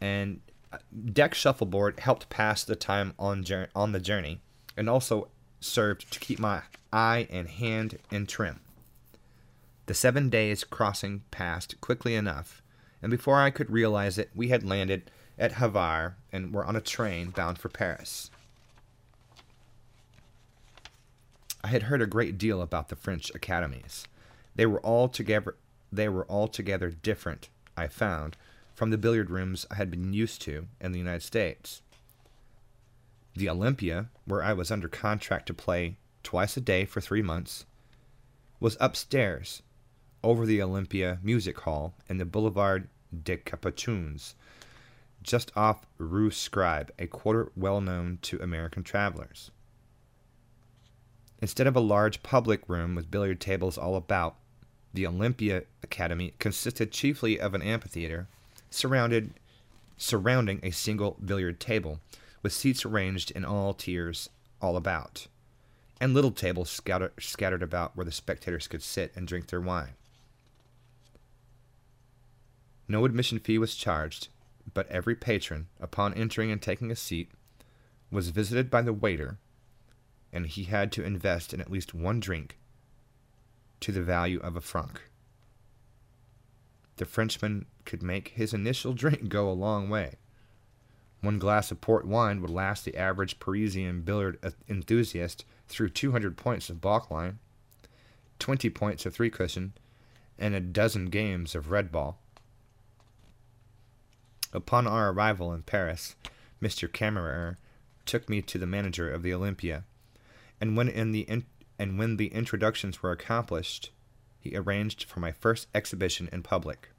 and uh, deck shuffleboard helped pass the time on journey, on the journey, and also served to keep my eye and hand in trim. The seven days crossing passed quickly enough, and before I could realize it, we had landed at Havre and were on a train bound for Paris. I had heard a great deal about the French academies. They were altogether they were altogether different, I found, from the billiard rooms I had been used to in the United States. The Olympia, where I was under contract to play twice a day for three months, was upstairs, over the Olympia Music Hall in the Boulevard des Capucines, just off Rue Scribe, a quarter well known to American travelers. Instead of a large public room with billiard tables all about, the Olympia Academy consisted chiefly of an amphitheater surrounded surrounding a single billiard table, with seats arranged in all tiers all about, and little tables scatter, scattered about where the spectators could sit and drink their wine. No admission fee was charged, but every patron, upon entering and taking a seat, was visited by the waiter, and he had to invest in at least one drink to the value of a franc. The Frenchman could make his initial drink go a long way. One glass of port wine would last the average Parisian billiard enthusiast through 200 points of baulk-line, 20 points of three cushion, and a dozen games of red ball. Upon our arrival in Paris, Mr. Kammerer took me to the manager of the Olympia, and when in the in- and when the introductions were accomplished, he arranged for my first exhibition in public.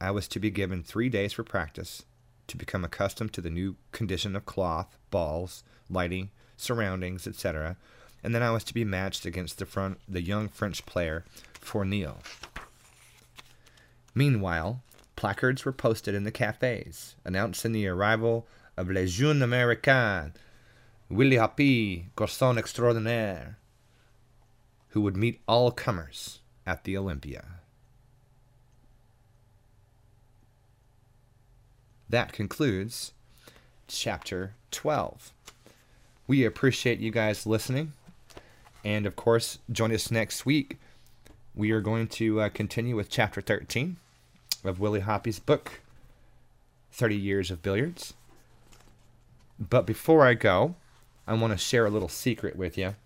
I was to be given three days for practice, to become accustomed to the new condition of cloth, balls, lighting, surroundings, etc., and then I was to be matched against the front the young French player Fournier. Meanwhile, placards were posted in the cafes announcing the arrival of Les Jeunes Américains, Willie Hoppe, Garçon Extraordinaire, who would meet all comers at the Olympia. That concludes chapter 12. We appreciate you guys listening. And of course, join us next week. We are going to uh, continue with chapter 13 of Willie Hoppe's book, 30 Years of Billiards. But before I go, I want to share a little secret with you.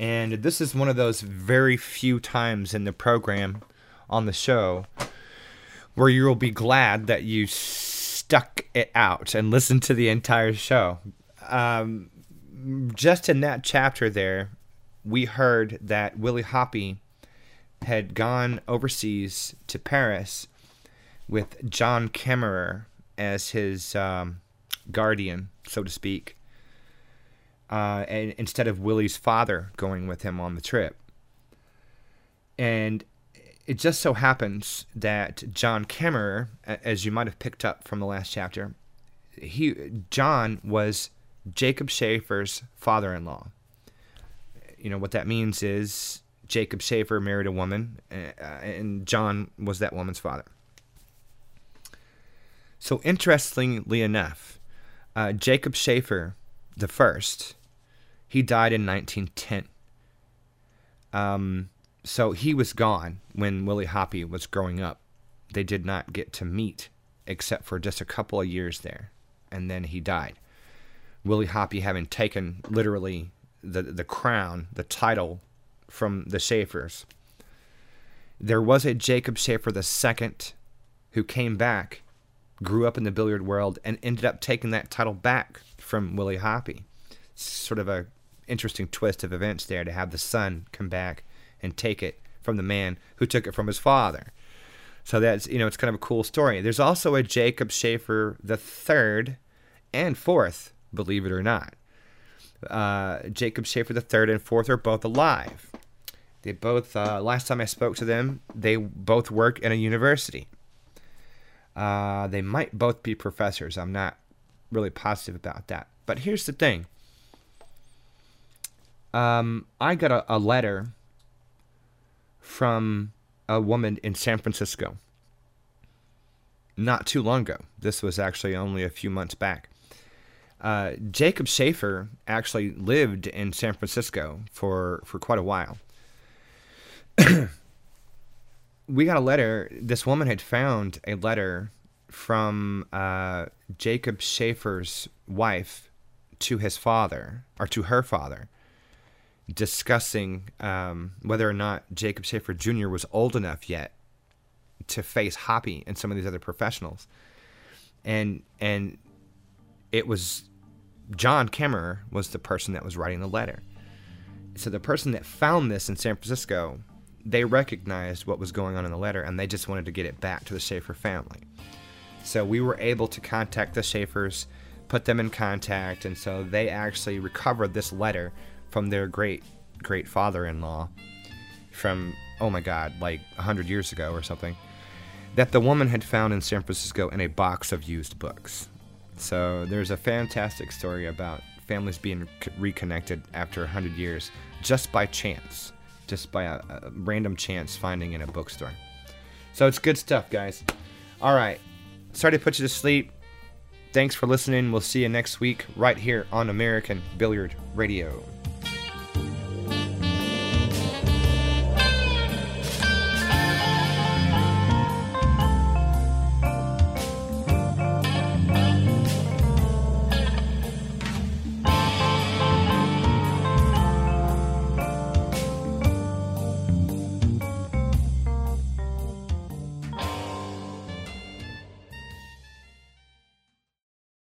And this is one of those very few times in the program on the show where you'll be glad that you stuck it out and listened to the entire show. Um, just in that chapter there, we heard that Willie Hoppe had gone overseas to Paris with John Kammerer as his um, guardian, so to speak, uh, and instead of Willie's father going with him on the trip. And it just so happens that John Kammerer, as you might have picked up from the last chapter, he John was Jacob Schaefer's father-in-law. You know what that means is Jacob Schaefer married a woman, uh, and John was that woman's father. So interestingly enough, uh, Jacob Schaefer the first, he died in 1910. Um, so he was gone when Willie Hoppe was growing up. They did not get to meet except for just a couple of years there, and then he died. Willie Hoppe having taken literally the the crown, the title from the Schaefers. There was a Jacob Schaefer II who came back, grew up in the billiard world, and ended up taking that title back from Willie Hoppy. Sort of a interesting twist of events there to have the son come back and take it from the man who took it from his father. So that's you know it's kind of a cool story. There's also a Jacob Schaefer the third and fourth, believe it or not. Uh, Jacob Schaefer the third and fourth are both alive. They both uh, last time I spoke to them, they both work in a university. Uh, they might both be professors. I'm not really positive about that. But here's the thing. Um, I got a, a letter from a woman in San Francisco not too long ago. This was actually only a few months back. Uh, Jacob Schaefer actually lived in San Francisco for, for quite a while. we got a letter. This woman had found a letter from uh, Jacob Schaefer's wife to his father, or to her father, discussing um, whether or not Jacob Schaefer Jr. was old enough yet to face Hoppe and some of these other professionals. And and it was John Kammerer was the person that was writing the letter. So the person that found this in San Francisco, they recognized what was going on in the letter and they just wanted to get it back to the Schaefer family. So we were able to contact the Schaefers, put them in contact, and so they actually recovered this letter from their great great father-in-law from oh my god, like 100 years ago or something that the woman had found in San Francisco in a box of used books. So there's a fantastic story about families being reconnected after 100 years just by chance, just by a, a random chance finding in a bookstore. So it's good stuff, guys. All right. Sorry to put you to sleep. Thanks for listening. We'll see you next week right here on American Billiard Radio.